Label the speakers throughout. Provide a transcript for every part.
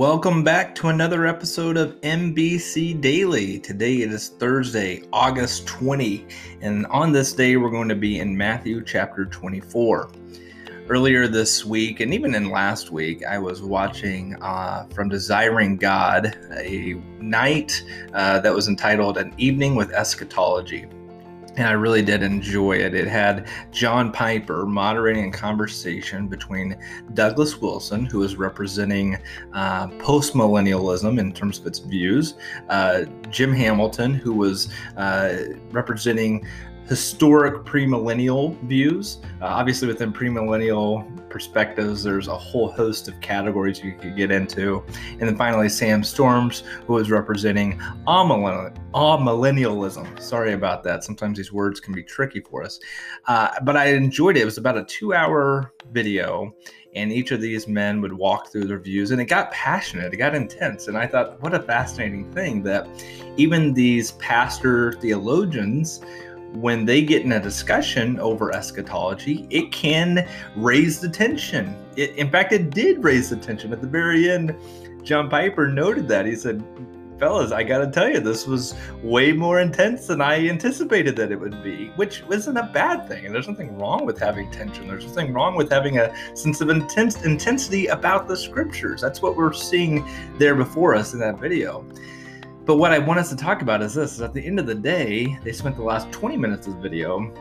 Speaker 1: Welcome back to another episode of MBC Daily. Today it is Thursday, August 20, and on this day we're going to be in Matthew chapter 24. Earlier this week, and even in last week, I was watching uh, from Desiring God a night uh, that was entitled An Evening with Eschatology and I really did enjoy it. It had John Piper moderating a conversation between Douglas Wilson, who is representing uh, postmillennialism in terms of its views, uh, Jim Hamilton, who was uh, representing historic premillennial views. Uh, obviously, within premillennial perspectives, there's a whole host of categories you could get into. And then finally, Sam Storms, who is representing amillennialism. Sorry about that. Sometimes these words can be tricky for us. Uh, but I enjoyed it. It was about a two hour video and each of these men would walk through their views and it got passionate it got intense and i thought what a fascinating thing that even these pastor theologians when they get in a discussion over eschatology, it can raise the tension. It, in fact, it did raise the tension. At the very end, John Piper noted that. He said, Fellas, I gotta tell you, this was way more intense than I anticipated that it would be, which isn't a bad thing. And there's nothing wrong with having tension. There's nothing wrong with having a sense of intense intensity about the scriptures. That's what we're seeing there before us in that video. But what I want us to talk about is this is at the end of the day, they spent the last 20 minutes of the video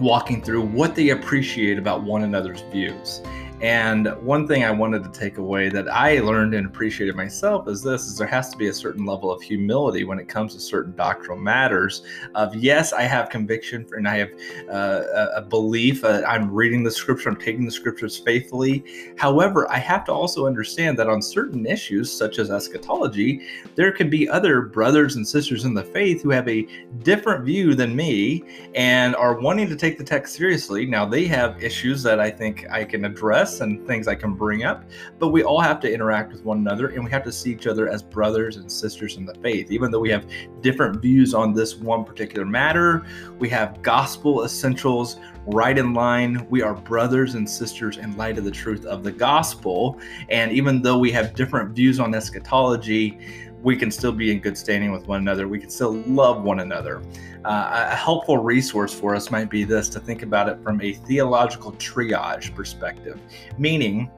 Speaker 1: walking through what they appreciate about one another's views. And one thing I wanted to take away that I learned and appreciated myself is this is there has to be a certain level of humility when it comes to certain doctrinal matters of yes, I have conviction and I have uh, a belief, uh, I'm reading the scripture, I'm taking the scriptures faithfully. However, I have to also understand that on certain issues such as eschatology, there can be other brothers and sisters in the faith who have a different view than me and are wanting to take the text seriously. Now they have issues that I think I can address and things I can bring up, but we all have to interact with one another and we have to see each other as brothers and sisters in the faith. Even though we have different views on this one particular matter, we have gospel essentials right in line. We are brothers and sisters in light of the truth of the gospel. And even though we have different views on eschatology, we can still be in good standing with one another. We can still love one another. Uh, a helpful resource for us might be this to think about it from a theological triage perspective, meaning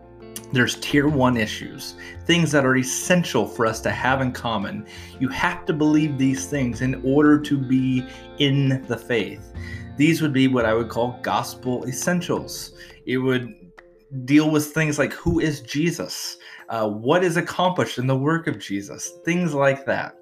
Speaker 1: there's tier one issues, things that are essential for us to have in common. You have to believe these things in order to be in the faith. These would be what I would call gospel essentials. It would deal with things like who is Jesus? Uh, what is accomplished in the work of Jesus? Things like that.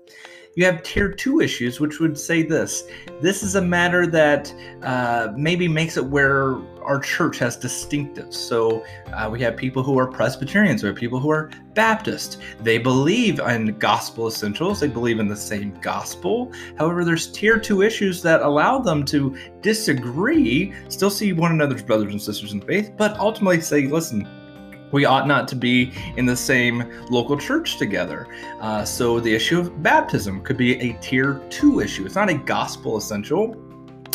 Speaker 1: You have tier two issues, which would say this this is a matter that uh, maybe makes it where our church has distinctives. So uh, we have people who are Presbyterians, we have people who are Baptist. They believe in gospel essentials, they believe in the same gospel. However, there's tier two issues that allow them to disagree, still see one another's brothers and sisters in faith, but ultimately say, listen, we ought not to be in the same local church together. Uh, so the issue of baptism could be a tier two issue. It's not a gospel essential.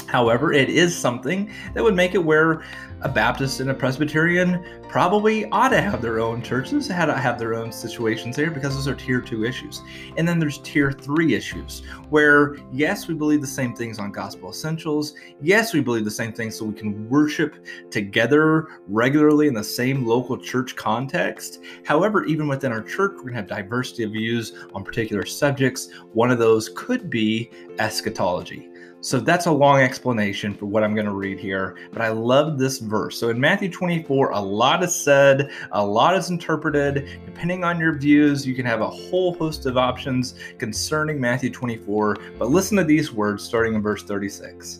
Speaker 1: However, it is something that would make it where a Baptist and a Presbyterian probably ought to have their own churches, had to have their own situations there because those are tier two issues. And then there's tier three issues where, yes, we believe the same things on gospel essentials. Yes, we believe the same things so we can worship together regularly in the same local church context. However, even within our church, we're going to have diversity of views on particular subjects. One of those could be eschatology. So that's a long explanation for what I'm going to read here, but I love this verse. So in Matthew 24, a lot is said, a lot is interpreted. Depending on your views, you can have a whole host of options concerning Matthew 24, but listen to these words starting in verse 36.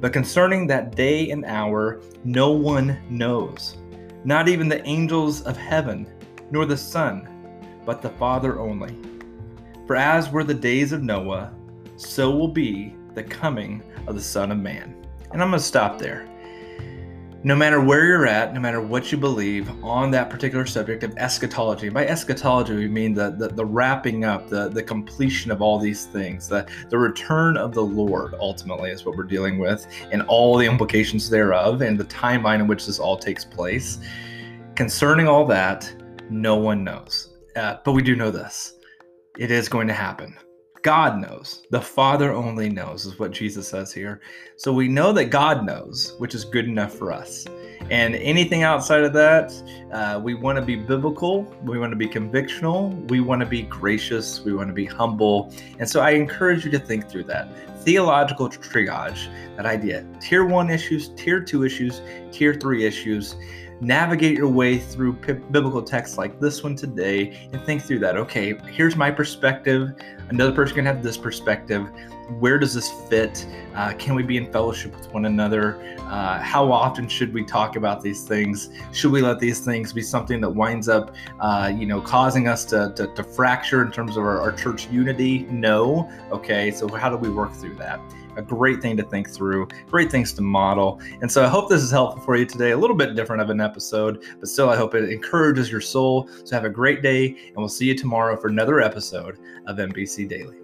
Speaker 1: But concerning that day and hour, no one knows, not even the angels of heaven, nor the Son, but the Father only. For as were the days of Noah, so will be the coming of the Son of Man. And I'm going to stop there. No matter where you're at, no matter what you believe on that particular subject of eschatology, by eschatology we mean the, the, the wrapping up, the, the completion of all these things, the, the return of the Lord ultimately is what we're dealing with, and all the implications thereof, and the timeline in which this all takes place. Concerning all that, no one knows. uh, but we do know this it is going to happen. God knows. The Father only knows, is what Jesus says here. So we know that God knows, which is good enough for us. And anything outside of that, uh, we want to be biblical, we want to be convictional, we want to be gracious, we want to be humble. And so I encourage you to think through that. Theological triage, that idea. Tier one issues, tier two issues, tier three issues navigate your way through p- biblical texts like this one today and think through that. Okay, here's my perspective. Another person can have this perspective. Where does this fit? Uh, can we be in fellowship with one another? Uh, how often should we talk about these things? Should we let these things be something that winds up, uh, you know, causing us to, to, to fracture in terms of our, our church unity? No. Okay, so how do we work through that? a great thing to think through, great things to model. And so I hope this is helpful for you today. A little bit different of an episode, but still, I hope it encourages your soul. So have a great day, and we'll see you tomorrow for another episode of MBC Daily.